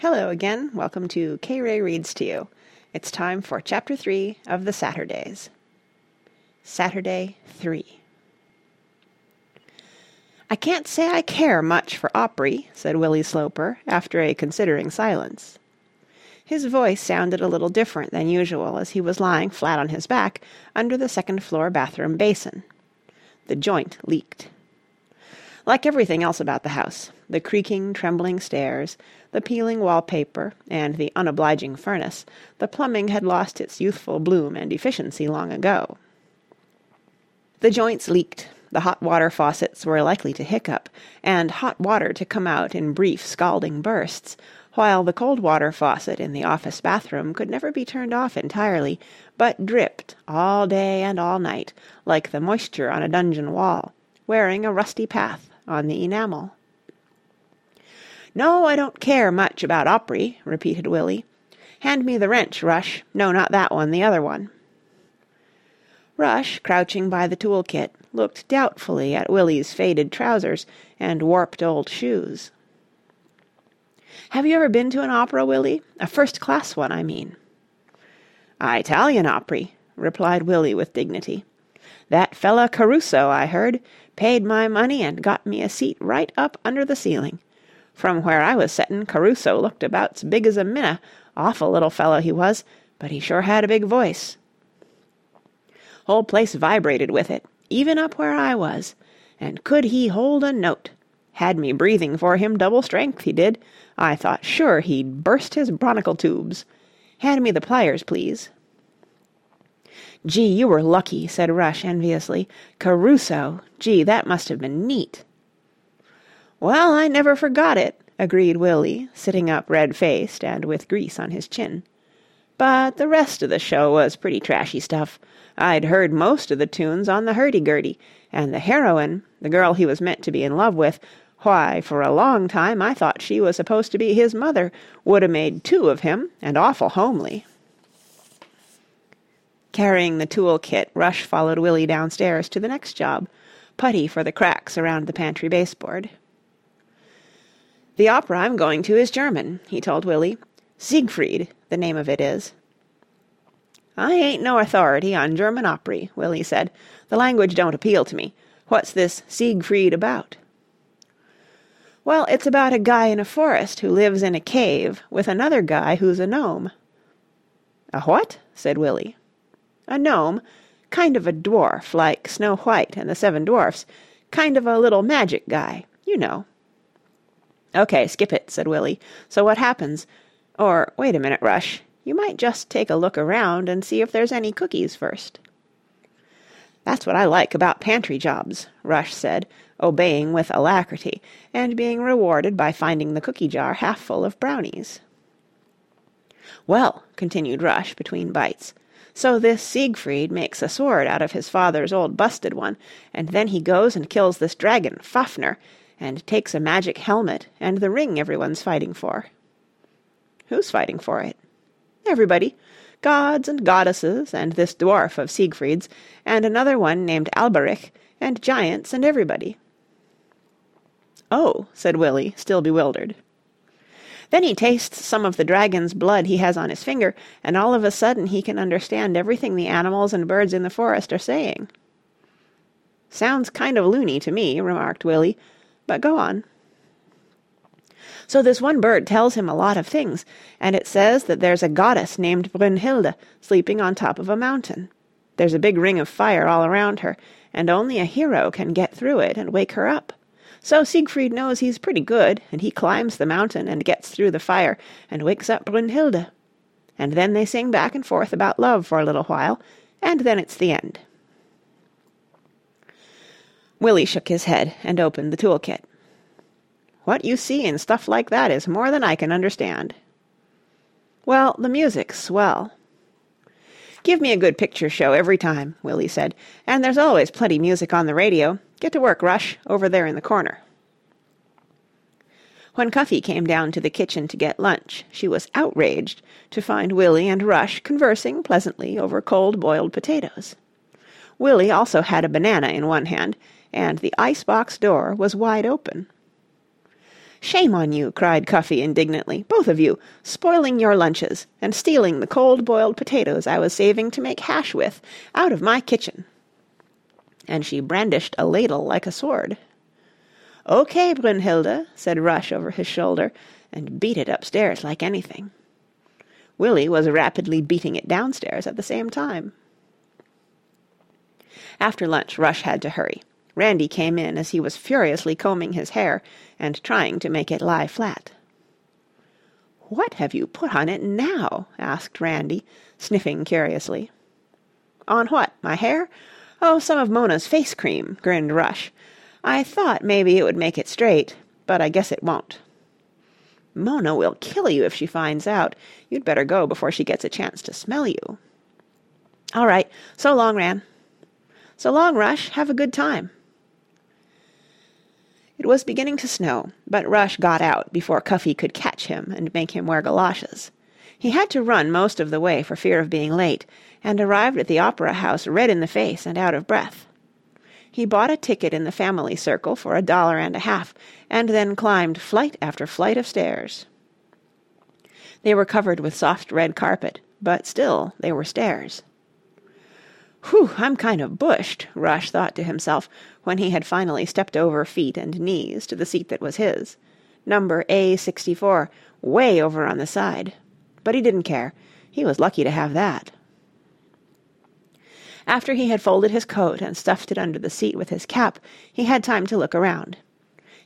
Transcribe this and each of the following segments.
Hello again. Welcome to K Ray Reads to You. It's time for Chapter 3 of the Saturdays. Saturday 3. I can't say I care much for Opry, said Willie Sloper, after a considering silence. His voice sounded a little different than usual as he was lying flat on his back under the second floor bathroom basin. The joint leaked. Like everything else about the house, the creaking, trembling stairs, the peeling wallpaper, and the unobliging furnace, the plumbing had lost its youthful bloom and efficiency long ago. The joints leaked, the hot water faucets were likely to hiccup, and hot water to come out in brief scalding bursts, while the cold water faucet in the office bathroom could never be turned off entirely, but dripped all day and all night, like the moisture on a dungeon wall, wearing a rusty path on the enamel. "No, I don't care much about Opry," repeated Willie. "Hand me the wrench, Rush. No, not that one, the other one." Rush, crouching by the tool kit, looked doubtfully at Willie's faded trousers and warped old shoes. "Have you ever been to an opera, Willie? A first class one, I mean." "Italian Opry," replied Willie with dignity. "That fella Caruso, I heard. Paid my money and got me a seat right up under the ceiling. From where I was settin' Caruso looked about's big as a minna, awful little fellow he was, but he sure had a big voice. Whole place vibrated with it, even up where I was. And could he hold a note! Had me breathing for him double strength, he did. I thought sure he'd burst his bronicle tubes. Hand me the pliers, please." "Gee, you were lucky," said Rush enviously. "Caruso! Gee, that must have been neat." "Well, I never forgot it," agreed Willie, sitting up red-faced and with grease on his chin. "But the rest of the show was pretty trashy stuff. I'd heard most of the tunes on the hurdy-gurdy, and the heroine, the girl he was meant to be in love with, why, for a long time I thought she was supposed to be his mother, would have made two of him, and awful homely." Carrying the tool kit, Rush followed Willie downstairs to the next job, putty for the cracks around the pantry baseboard. "The opera I'm going to is German," he told Willie. "Siegfried, the name of it is." "I ain't no authority on German opery," Willie said. "The language don't appeal to me. What's this Siegfried about?" "Well, it's about a guy in a forest who lives in a cave with another guy who's a gnome." "A what?" said Willie. A gnome. Kind of a dwarf, like Snow White and the Seven Dwarfs. Kind of a little magic guy. You know." "OK, skip it," said Willie. "So what happens? Or wait a minute, Rush. You might just take a look around and see if there's any cookies first." "That's what I like about pantry jobs," Rush said, obeying with alacrity, and being rewarded by finding the cookie jar half full of brownies. "Well," continued Rush between bites. So this Siegfried makes a sword out of his father's old busted one, and then he goes and kills this dragon, Fafner, and takes a magic helmet and the ring everyone's fighting for. Who's fighting for it? Everybody. Gods and goddesses, and this dwarf of Siegfried's, and another one named Alberich, and giants and everybody. Oh, said Willie, still bewildered. Then he tastes some of the dragon's blood he has on his finger, and all of a sudden he can understand everything the animals and birds in the forest are saying." "Sounds kind of loony to me," remarked Willie, "but go on." "So this one bird tells him a lot of things, and it says that there's a goddess named Brünnhilde sleeping on top of a mountain. There's a big ring of fire all around her, and only a hero can get through it and wake her up. So Siegfried knows he's pretty good, and he climbs the mountain and gets through the fire and wakes up Brünnhilde. And then they sing back and forth about love for a little while, and then it's the end." Willie shook his head and opened the tool kit. "What you see in stuff like that is more than I can understand." "Well, the music's swell." "Give me a good picture show every time," Willie said, "and there's always plenty music on the radio. Get to work, Rush, over there in the corner." When Cuffy came down to the kitchen to get lunch, she was outraged to find Willie and Rush conversing pleasantly over cold boiled potatoes. Willie also had a banana in one hand, and the ice box door was wide open. Shame on you!" cried Cuffy indignantly. "Both of you! Spoiling your lunches, and stealing the cold boiled potatoes I was saving to make hash with, out of my kitchen!" And she brandished a ladle like a sword. "O.K., Brünnhilde," said Rush over his shoulder, and beat it upstairs like anything. Willie was rapidly beating it downstairs at the same time. After lunch Rush had to hurry. Randy came in as he was furiously combing his hair and trying to make it lie flat. "What have you put on it now?" asked Randy, sniffing curiously. "On what? My hair? Oh, some of Mona's face cream," grinned Rush. "I thought maybe it would make it straight, but I guess it won't." "Mona will kill you if she finds out. You'd better go before she gets a chance to smell you." "All right. So long, Ran." "So long, Rush. Have a good time." It was beginning to snow, but Rush got out before Cuffy could catch him and make him wear goloshes. He had to run most of the way for fear of being late, and arrived at the Opera House red in the face and out of breath. He bought a ticket in the Family Circle for a dollar and a half, and then climbed flight after flight of stairs. They were covered with soft red carpet, but still they were stairs. "Whew, I'm kind of bushed," Rush thought to himself when he had finally stepped over feet and knees to the seat that was his. Number A64, way over on the side. But he didn't care. He was lucky to have that. After he had folded his coat and stuffed it under the seat with his cap, he had time to look around.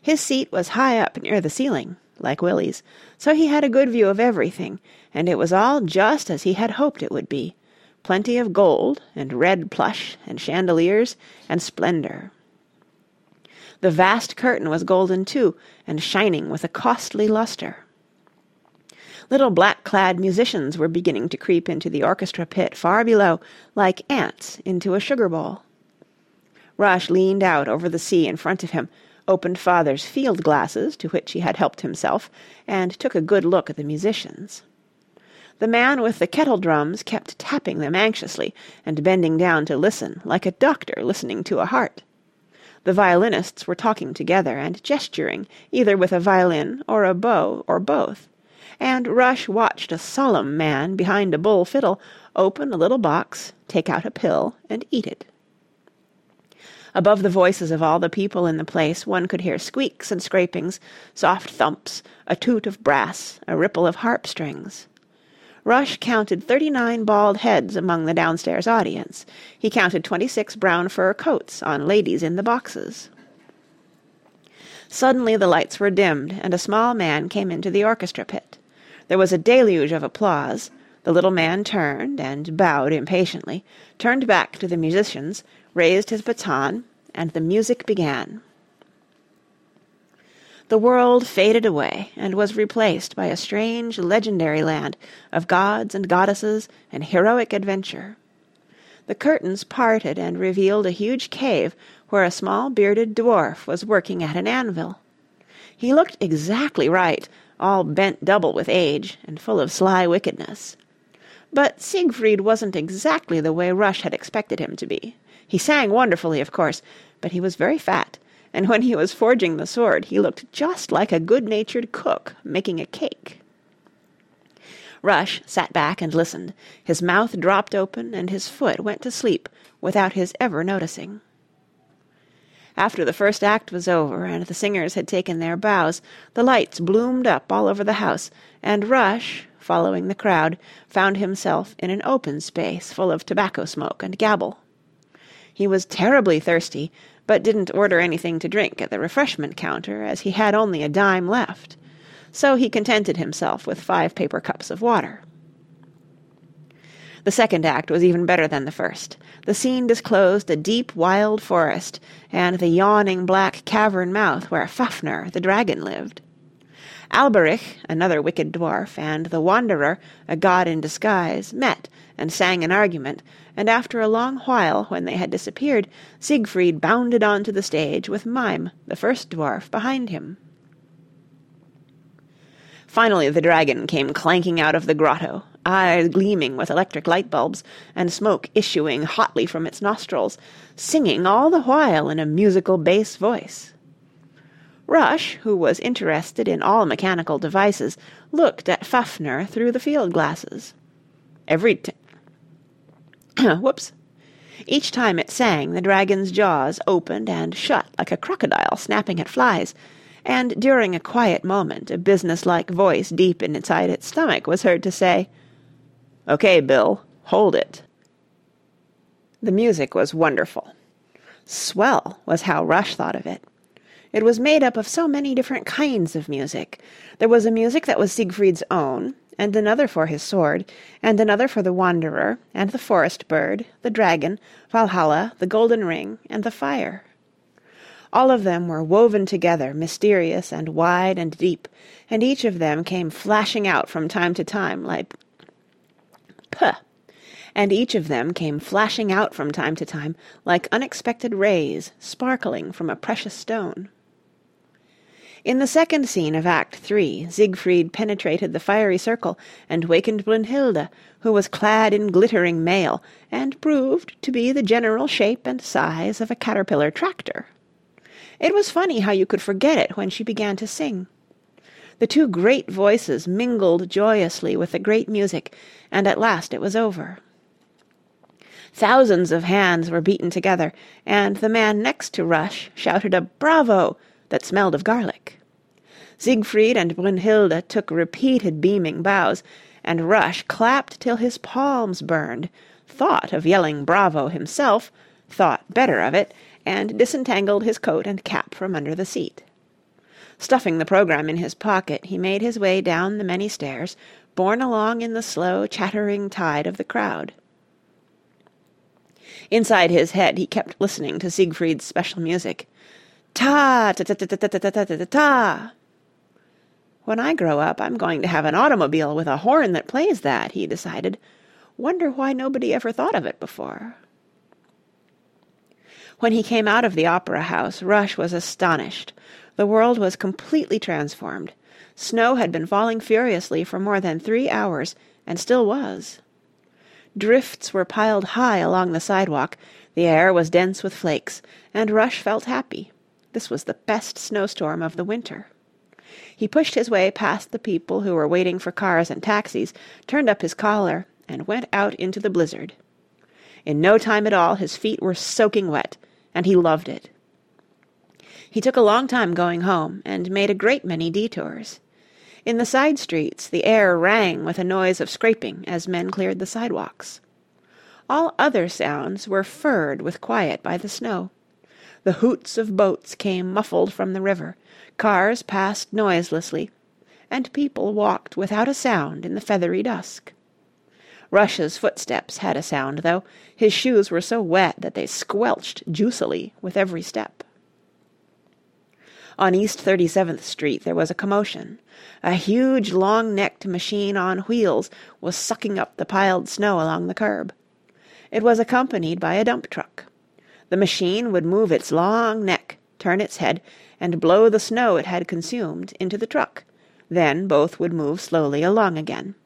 His seat was high up near the ceiling, like Willie's, so he had a good view of everything, and it was all just as he had hoped it would be plenty of gold and red plush and chandeliers and splendour. The vast curtain was golden too, and shining with a costly lustre. Little black-clad musicians were beginning to creep into the orchestra pit far below, like ants into a sugar bowl. Rush leaned out over the sea in front of him, opened Father's field glasses, to which he had helped himself, and took a good look at the musicians. The man with the kettle drums kept tapping them anxiously and bending down to listen like a doctor listening to a heart. The violinists were talking together and gesturing either with a violin or a bow or both. And Rush watched a solemn man behind a bull fiddle open a little box, take out a pill and eat it. Above the voices of all the people in the place one could hear squeaks and scrapings, soft thumps, a toot of brass, a ripple of harp strings. Rush counted thirty-nine bald heads among the downstairs audience. He counted twenty-six brown fur coats on ladies in the boxes. Suddenly the lights were dimmed and a small man came into the orchestra pit. There was a deluge of applause, the little man turned and bowed impatiently, turned back to the musicians, raised his baton, and the music began. The world faded away and was replaced by a strange legendary land of gods and goddesses and heroic adventure. The curtains parted and revealed a huge cave where a small bearded dwarf was working at an anvil. He looked exactly right, all bent double with age and full of sly wickedness. But Siegfried wasn't exactly the way Rush had expected him to be. He sang wonderfully, of course, but he was very fat and when he was forging the sword he looked just like a good-natured cook making a cake. Rush sat back and listened. His mouth dropped open and his foot went to sleep without his ever noticing. After the first act was over and the singers had taken their bows, the lights bloomed up all over the house, and Rush, following the crowd, found himself in an open space full of tobacco smoke and gabble. He was terribly thirsty, but didn't order anything to drink at the refreshment counter as he had only a dime left. So he contented himself with five paper cups of water. The second act was even better than the first. The scene disclosed a deep wild forest and the yawning black cavern mouth where Fafner the dragon lived. Alberich, another wicked dwarf, and the Wanderer, a god in disguise, met and sang an argument, and after a long while when they had disappeared, Siegfried bounded on to the stage with Mime, the first dwarf, behind him. Finally the dragon came clanking out of the grotto, eyes gleaming with electric light bulbs, and smoke issuing hotly from its nostrils, singing all the while in a musical bass voice. Rush, who was interested in all mechanical devices, looked at Fafner through the field glasses. Every t- whoops. Each time it sang, the dragon's jaws opened and shut like a crocodile snapping at flies, and during a quiet moment a businesslike voice deep inside its stomach was heard to say, "Okay, Bill, hold it." The music was wonderful. Swell was how Rush thought of it. It was made up of so many different kinds of music. There was a music that was Siegfried's own, and another for his sword, and another for the wanderer, and the forest bird, the dragon, Valhalla, the golden ring, and the fire. All of them were woven together, mysterious and wide and deep, and each of them came flashing out from time to time like Puh! And each of them came flashing out from time to time like unexpected rays sparkling from a precious stone. In the second scene of Act Three, Siegfried penetrated the fiery circle and wakened Brünnhilde, who was clad in glittering mail, and proved to be the general shape and size of a caterpillar tractor. It was funny how you could forget it when she began to sing. The two great voices mingled joyously with the great music, and at last it was over. Thousands of hands were beaten together, and the man next to Rush shouted a "Bravo!" That smelled of garlic. Siegfried and Brünnhilde took repeated beaming bows, and Rush clapped till his palms burned, thought of yelling bravo himself, thought better of it, and disentangled his coat and cap from under the seat. Stuffing the programme in his pocket, he made his way down the many stairs, borne along in the slow, chattering tide of the crowd. Inside his head he kept listening to Siegfried's special music. Ta ta ta ta ta ta ta ta ta ta. When I grow up I'm going to have an automobile with a horn that plays that, he decided. Wonder why nobody ever thought of it before. When he came out of the opera house, Rush was astonished. The world was completely transformed. Snow had been falling furiously for more than three hours, and still was. Drifts were piled high along the sidewalk, the air was dense with flakes, and Rush felt happy. This was the best snowstorm of the winter. He pushed his way past the people who were waiting for cars and taxis, turned up his collar, and went out into the blizzard. In no time at all his feet were soaking wet, and he loved it. He took a long time going home, and made a great many detours. In the side streets the air rang with a noise of scraping as men cleared the sidewalks. All other sounds were furred with quiet by the snow. The hoots of boats came muffled from the river, cars passed noiselessly, and people walked without a sound in the feathery dusk. Rush's footsteps had a sound, though; his shoes were so wet that they squelched juicily with every step. On East Thirty seventh Street there was a commotion. A huge long necked machine on wheels was sucking up the piled snow along the curb. It was accompanied by a dump truck. The machine would move its long neck, turn its head, and blow the snow it had consumed into the truck; then both would move slowly along again.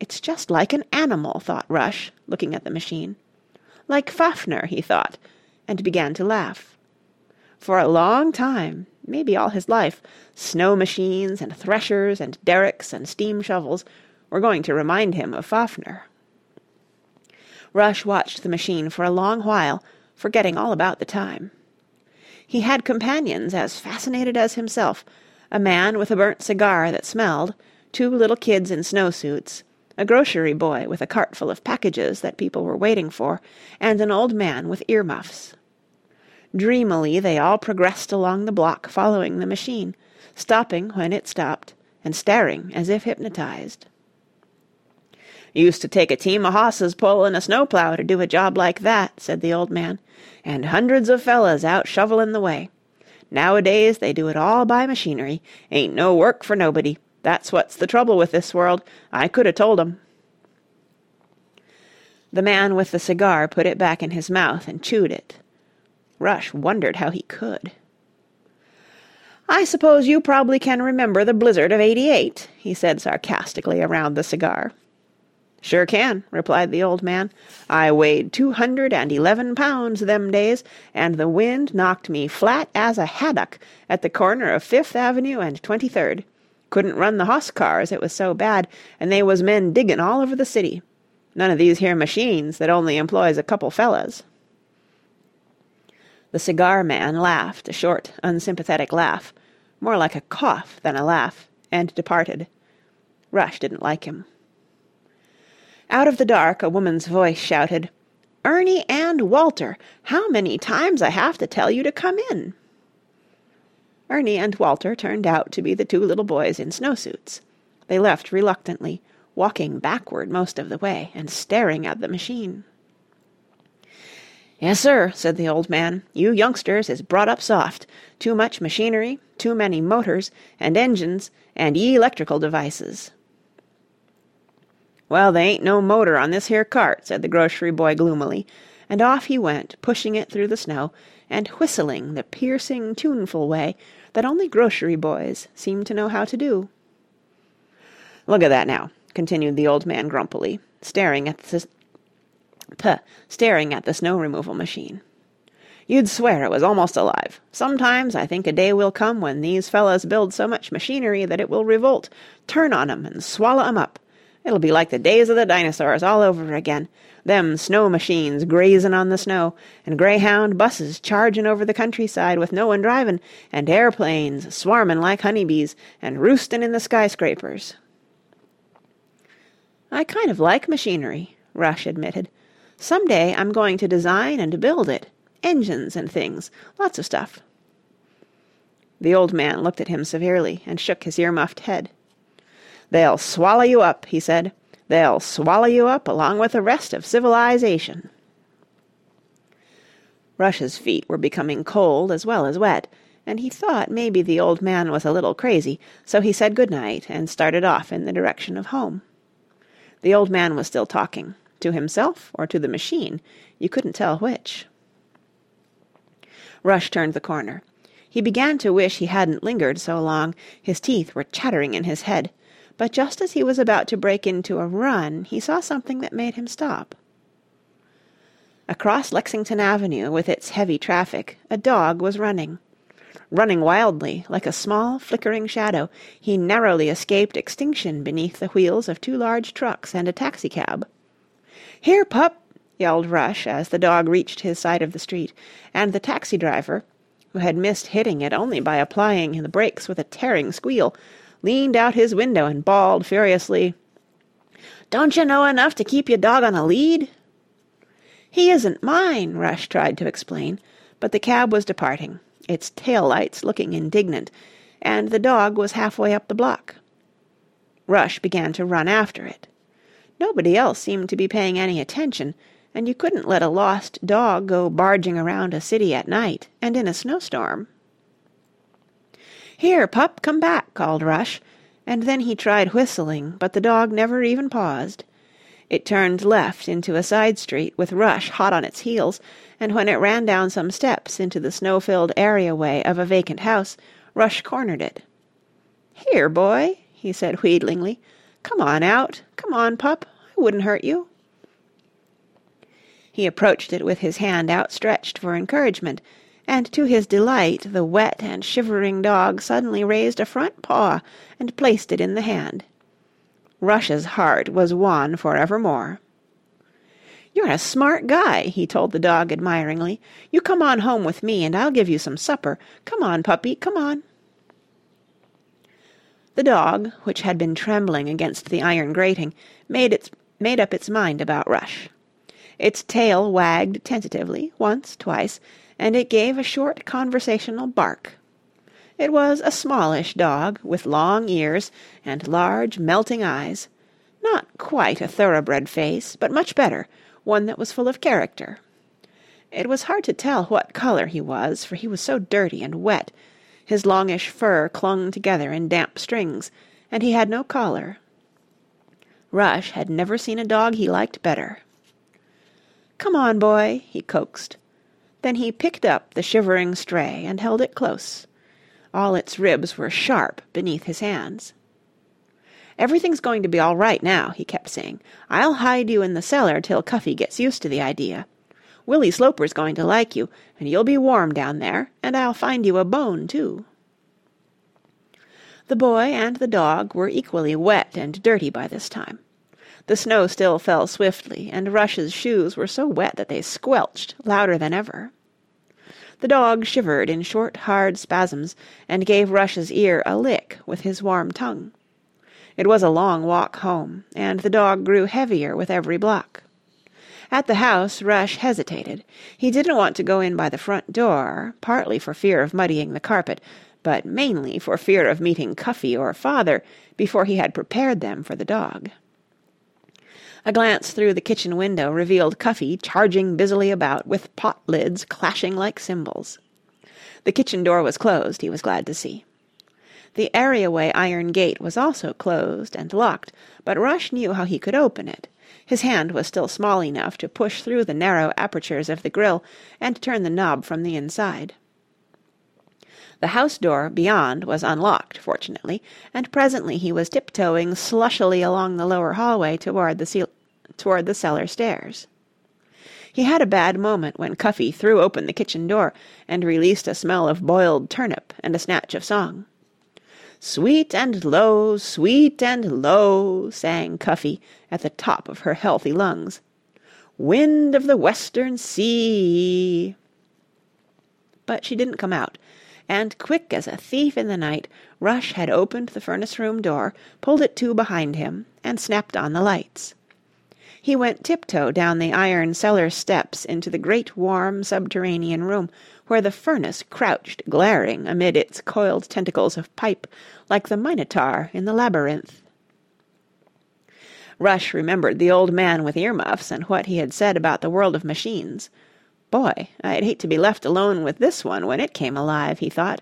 "It's just like an animal," thought Rush, looking at the machine. "Like Fafner," he thought, and began to laugh. For a long time, maybe all his life, snow machines and threshers and derricks and steam shovels were going to remind him of Fafner. Rush watched the machine for a long while forgetting all about the time. He had companions as fascinated as himself, a man with a burnt cigar that smelled, two little kids in snowsuits, a grocery boy with a cart full of packages that people were waiting for, and an old man with ear muffs. Dreamily they all progressed along the block following the machine, stopping when it stopped, and staring as if hypnotized. "Used to take a team of hosses pullin' a snowplow to do a job like that," said the old man, "and hundreds of fellas out shovelin' the way. Nowadays they do it all by machinery. Ain't no work for nobody. That's what's the trouble with this world. I could 'a told 'em." The man with the cigar put it back in his mouth and chewed it. Rush wondered how he could. "I suppose you prob'ly can remember the blizzard of '88," he said sarcastically around the cigar. "Sure can," replied the old man. "I weighed two hundred and eleven pounds them days, and the wind knocked me flat as a haddock at the corner of Fifth Avenue and Twenty third. Couldn't run the hoss cars, it was so bad, and they was men diggin' all over the city. None of these here machines that only employs a couple fellas." The cigar man laughed a short, unsympathetic laugh, more like a cough than a laugh, and departed. Rush didn't like him. Out of the dark a woman's voice shouted, "Ernie and Walter! How many times I have to tell you to come in!" Ernie and Walter turned out to be the two little boys in snowsuits. They left reluctantly, walking backward most of the way, and staring at the machine. "Yes, sir," said the old man. "You youngsters is brought up soft. Too much machinery, too many motors, and engines, and ye electrical devices. "Well, they ain't no motor on this here cart," said the grocery boy gloomily, and off he went pushing it through the snow, and whistling the piercing, tuneful way that only grocery boys seem to know how to do. "Look at that now," continued the old man grumpily, staring at the puh, staring at the snow removal machine. You'd swear it was almost alive. Sometimes I think a day will come when these fellas build so much machinery that it will revolt, turn on 'em, and swallow 'em up. It'll be like the days of the dinosaurs all over again. Them snow machines grazin' on the snow, and greyhound busses chargin' over the countryside with no one drivin', and airplanes swarmin' like honeybees and roostin' in the skyscrapers." "I kind of like machinery," Rush admitted. "Some day I'm going to design and build it. Engines and things. Lots of stuff." The old man looked at him severely and shook his ear-muffed head. They'll swallow you up, he said. They'll swallow you up along with the rest of civilization. Rush's feet were becoming cold as well as wet, and he thought maybe the old man was a little crazy, so he said good night and started off in the direction of home. The old man was still talking, to himself or to the machine, you couldn't tell which. Rush turned the corner. He began to wish he hadn't lingered so long, his teeth were chattering in his head but just as he was about to break into a run he saw something that made him stop. Across Lexington Avenue with its heavy traffic a dog was running. Running wildly, like a small, flickering shadow, he narrowly escaped extinction beneath the wheels of two large trucks and a taxicab. "Here, pup!" yelled Rush as the dog reached his side of the street, and the taxi driver, who had missed hitting it only by applying the brakes with a tearing squeal, leaned out his window and bawled furiously, "Don't you know enough to keep your dog on a lead?" "He isn't mine," Rush tried to explain, but the cab was departing, its tail lights looking indignant, and the dog was halfway up the block. Rush began to run after it. Nobody else seemed to be paying any attention, and you couldn't let a lost dog go barging around a city at night and in a snowstorm. "Here, pup, come back," called Rush, and then he tried whistling, but the dog never even paused. It turned left into a side street with Rush hot on its heels, and when it ran down some steps into the snow-filled areaway of a vacant house, Rush cornered it. "Here, boy," he said wheedlingly. "Come on out. Come on, pup. I wouldn't hurt you." He approached it with his hand outstretched for encouragement and to his delight the wet and shivering dog suddenly raised a front paw and placed it in the hand. Rush's heart was won for evermore. "You're a smart guy," he told the dog admiringly. "You come on home with me and I'll give you some supper. Come on, puppy, come on." The dog, which had been trembling against the iron grating, made its made up its mind about Rush. Its tail wagged tentatively, once, twice, and it gave a short conversational bark. It was a smallish dog with long ears and large melting eyes, not quite a thoroughbred face, but much better, one that was full of character. It was hard to tell what colour he was, for he was so dirty and wet, his longish fur clung together in damp strings, and he had no collar. Rush had never seen a dog he liked better. "Come on, boy," he coaxed. Then he picked up the shivering stray and held it close. All its ribs were sharp beneath his hands. Everything's going to be all right now, he kept saying. I'll hide you in the cellar till Cuffy gets used to the idea. Willie Sloper's going to like you, and you'll be warm down there, and I'll find you a bone, too. The boy and the dog were equally wet and dirty by this time. The snow still fell swiftly, and Rush's shoes were so wet that they squelched louder than ever. The dog shivered in short, hard spasms and gave Rush's ear a lick with his warm tongue. It was a long walk home, and the dog grew heavier with every block. At the house Rush hesitated. He didn't want to go in by the front door, partly for fear of muddying the carpet, but mainly for fear of meeting Cuffy or Father before he had prepared them for the dog. A glance through the kitchen window revealed Cuffy charging busily about with pot lids clashing like cymbals. The kitchen door was closed, he was glad to see. The areaway iron gate was also closed and locked, but Rush knew how he could open it. His hand was still small enough to push through the narrow apertures of the grille and turn the knob from the inside. The house door beyond was unlocked, fortunately, and presently he was tiptoeing slushily along the lower hallway toward the, toward the cellar stairs. He had a bad moment when Cuffy threw open the kitchen door and released a smell of boiled turnip and a snatch of song. Sweet and low, sweet and low, sang Cuffy at the top of her healthy lungs. Wind of the western sea. But she didn't come out, and quick as a thief in the night, Rush had opened the furnace room door, pulled it to behind him, and snapped on the lights. He went tiptoe down the iron cellar steps into the great warm subterranean room where the furnace crouched glaring amid its coiled tentacles of pipe like the Minotaur in the labyrinth. Rush remembered the old man with earmuffs and what he had said about the world of machines. Boy, I'd hate to be left alone with this one when it came alive, he thought.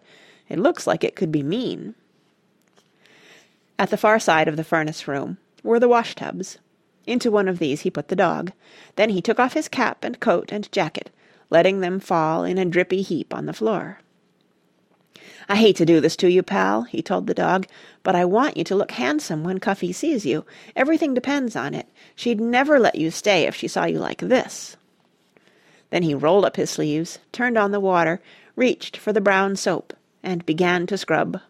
It looks like it could be mean. At the far side of the furnace room were the wash tubs. Into one of these he put the dog. Then he took off his cap and coat and jacket, letting them fall in a drippy heap on the floor. I hate to do this to you, pal, he told the dog, but I want you to look handsome when Cuffy sees you. Everything depends on it. She'd never let you stay if she saw you like this. Then he rolled up his sleeves, turned on the water, reached for the brown soap, and began to scrub.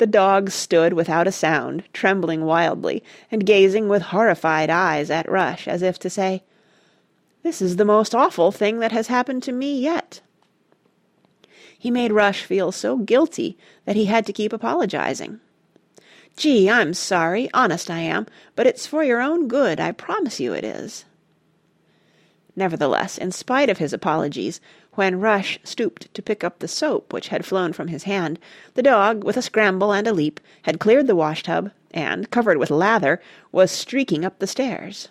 The dogs stood without a sound, trembling wildly, and gazing with horrified eyes at Rush as if to say, "This is the most awful thing that has happened to me yet." He made Rush feel so guilty that he had to keep apologizing. "Gee, I'm sorry, honest I am, but it's for your own good, I promise you it is." Nevertheless, in spite of his apologies, when Rush stooped to pick up the soap which had flown from his hand, the dog, with a scramble and a leap, had cleared the wash tub, and, covered with lather, was streaking up the stairs.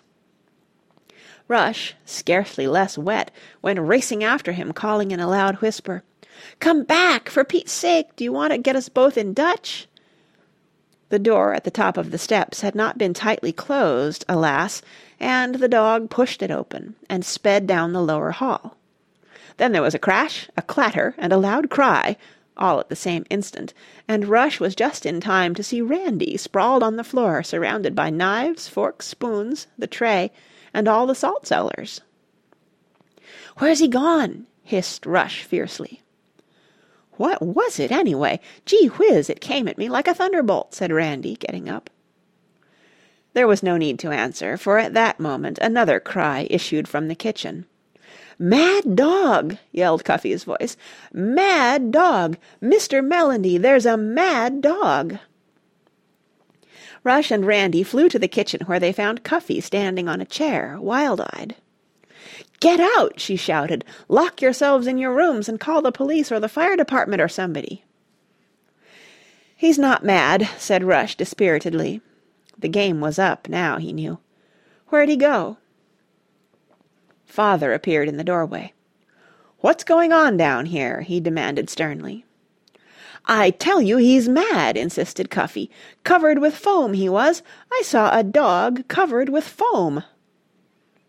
Rush, scarcely less wet, went racing after him, calling in a loud whisper, "Come back! For Pete's sake, do you want to get us both in Dutch?" The door at the top of the steps had not been tightly closed, alas, and the dog pushed it open and sped down the lower hall. Then there was a crash, a clatter, and a loud cry, all at the same instant, and Rush was just in time to see Randy sprawled on the floor surrounded by knives, forks, spoons, the tray, and all the salt cellars. "Where's he gone?" hissed Rush fiercely. "What was it, anyway? Gee whiz, it came at me like a thunderbolt," said Randy, getting up. There was no need to answer, for at that moment another cry issued from the kitchen. "Mad dog!" yelled Cuffy's voice. "Mad dog! Mr. Melendy, there's a mad dog!" Rush and Randy flew to the kitchen where they found Cuffy standing on a chair, wild-eyed. "Get out!" she shouted. "Lock yourselves in your rooms and call the police or the fire department or somebody." "He's not mad," said Rush dispiritedly. The game was up now, he knew. Where'd he go? Father appeared in the doorway. "What's going on down here?" he demanded sternly. "I tell you he's mad," insisted Cuffy. "Covered with foam he was. I saw a dog covered with foam."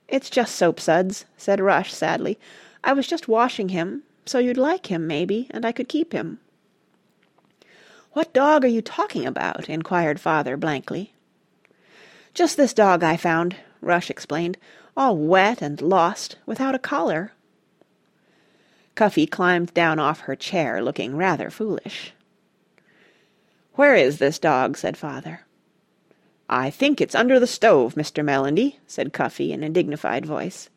"It's just soapsuds," said Rush sadly. "I was just washing him, so you'd like him, maybe, and I could keep him." What dog are you talking about? inquired Father blankly. Just this dog I found, Rush explained, all wet and lost, without a collar. Cuffy climbed down off her chair, looking rather foolish. "Where is this dog?" said Father. "I think it's under the stove, Mr. Melendy," said Cuffy in a dignified voice.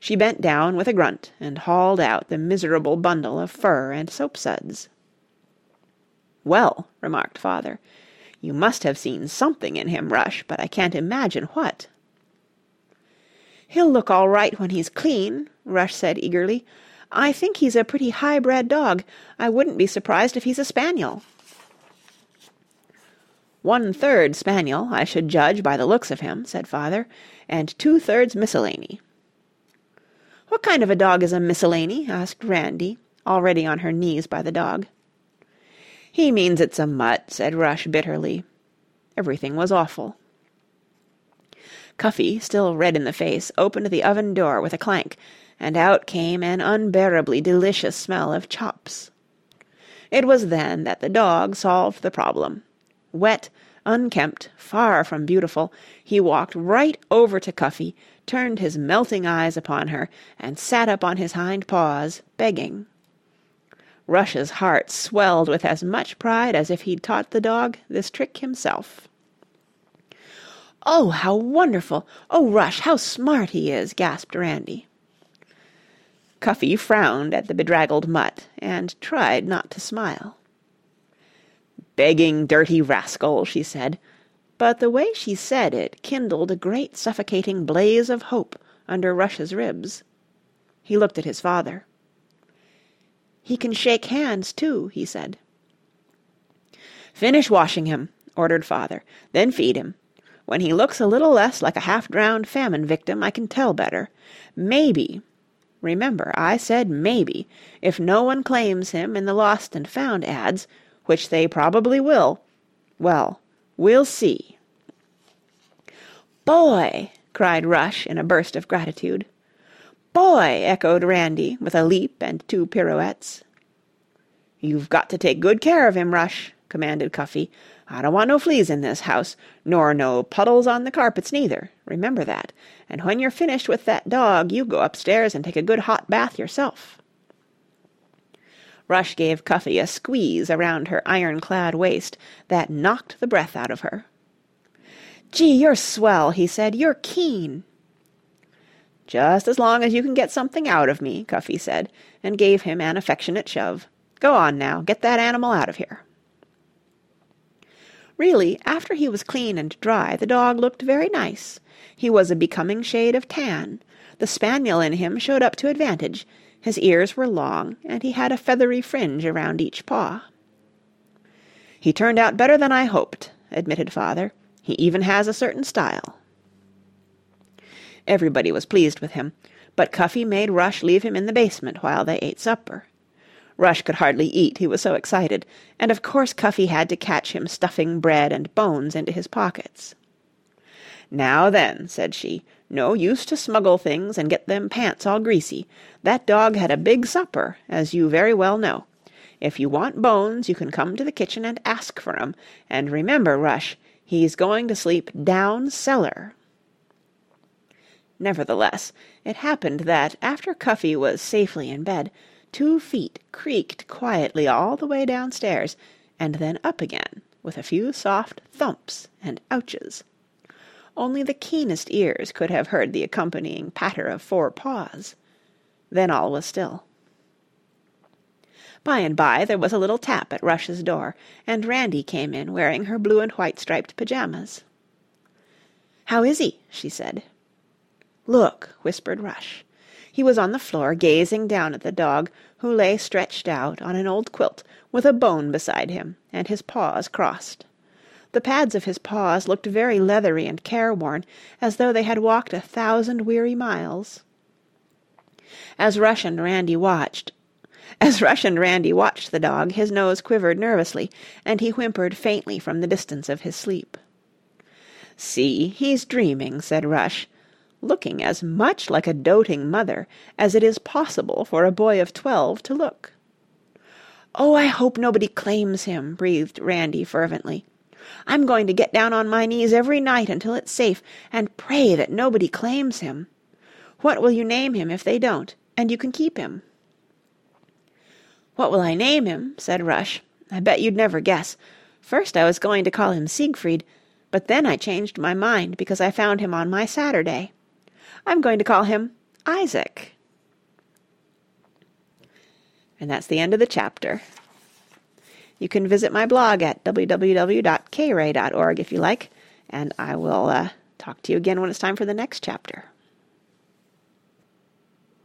She bent down with a grunt and hauled out the miserable bundle of fur and soapsuds. "Well," remarked Father, "you must have seen something in him, Rush, but I can't imagine what." "He'll look all right when he's clean," Rush said eagerly. "I think he's a pretty high bred dog. I wouldn't be surprised if he's a spaniel." "One third spaniel, I should judge by the looks of him," said Father, "and two thirds miscellany." "What kind of a dog is a miscellany?" asked Randy, already on her knees by the dog. "He means it's a mutt," said Rush bitterly. Everything was awful. Cuffy, still red in the face, opened the oven door with a clank, and out came an unbearably delicious smell of chops. It was then that the dog solved the problem. Wet, unkempt, far from beautiful, he walked right over to Cuffy, turned his melting eyes upon her, and sat up on his hind paws, begging. Rush's heart swelled with as much pride as if he'd taught the dog this trick himself. "Oh, how wonderful! Oh, Rush, how smart he is!" gasped Randy. Cuffy frowned at the bedraggled mutt and tried not to smile. "Begging, dirty rascal!" she said, but the way she said it kindled a great suffocating blaze of hope under Rush's ribs. He looked at his father. "He can shake hands, too," he said. "Finish washing him," ordered Father. "Then feed him. When he looks a little less like a half drowned famine victim I can tell better. Maybe remember, I said maybe if no one claims him in the Lost and Found ads, which they probably will, well, we'll see." "Boy!" cried Rush in a burst of gratitude. "Boy!" echoed Randy with a leap and two pirouettes. "You've got to take good care of him, Rush," commanded Cuffy. "I don't want no fleas in this house, nor no puddles on the carpets neither. Remember that. And when you're finished with that dog you go upstairs and take a good hot bath yourself." Rush gave Cuffy a squeeze around her iron-clad waist that knocked the breath out of her. "Gee, you're swell," he said. "You're keen." "Just as long as you can get something out of me," Cuffy said, and gave him an affectionate shove. "Go on now, get that animal out of here." Really, after he was clean and dry, the dog looked very nice. He was a becoming shade of tan. The spaniel in him showed up to advantage. His ears were long, and he had a feathery fringe around each paw. "He turned out better than I hoped," admitted Father. "He even has a certain style." Everybody was pleased with him, but Cuffy made Rush leave him in the basement while they ate supper. Rush could hardly eat, he was so excited, and of course Cuffy had to catch him stuffing bread and bones into his pockets. "Now then," said she, "no use to smuggle things and get them pants all greasy. That dog had a big supper, as you very well know. If you want bones you can come to the kitchen and ask for 'em, and remember, Rush, he's going to sleep down cellar." Nevertheless, it happened that after Cuffy was safely in bed, two feet creaked quietly all the way downstairs and then up again with a few soft thumps and ouches. Only the keenest ears could have heard the accompanying patter of four paws. Then all was still. By and by there was a little tap at Rush's door, and Randy came in wearing her blue and white striped pajamas. "How is he?" she said. "Look," whispered Rush. He was on the floor gazing down at the dog, who lay stretched out on an old quilt with a bone beside him and his paws crossed. The pads of his paws looked very leathery and careworn, as though they had walked a thousand weary miles. As Rush and Randy watched as Rush and Randy watched the dog his nose quivered nervously and he whimpered faintly from the distance of his sleep. "See, he's dreaming," said Rush looking as much like a doting mother as it is possible for a boy of twelve to look. "Oh, I hope nobody claims him," breathed Randy fervently. "I'm going to get down on my knees every night until it's safe and pray that nobody claims him. What will you name him if they don't, and you can keep him?" "What will I name him?" said Rush. "I bet you'd never guess. First I was going to call him Siegfried, but then I changed my mind because I found him on my Saturday. I'm going to call him Isaac." And that's the end of the chapter. You can visit my blog at www.kray.org if you like, and I will uh, talk to you again when it's time for the next chapter.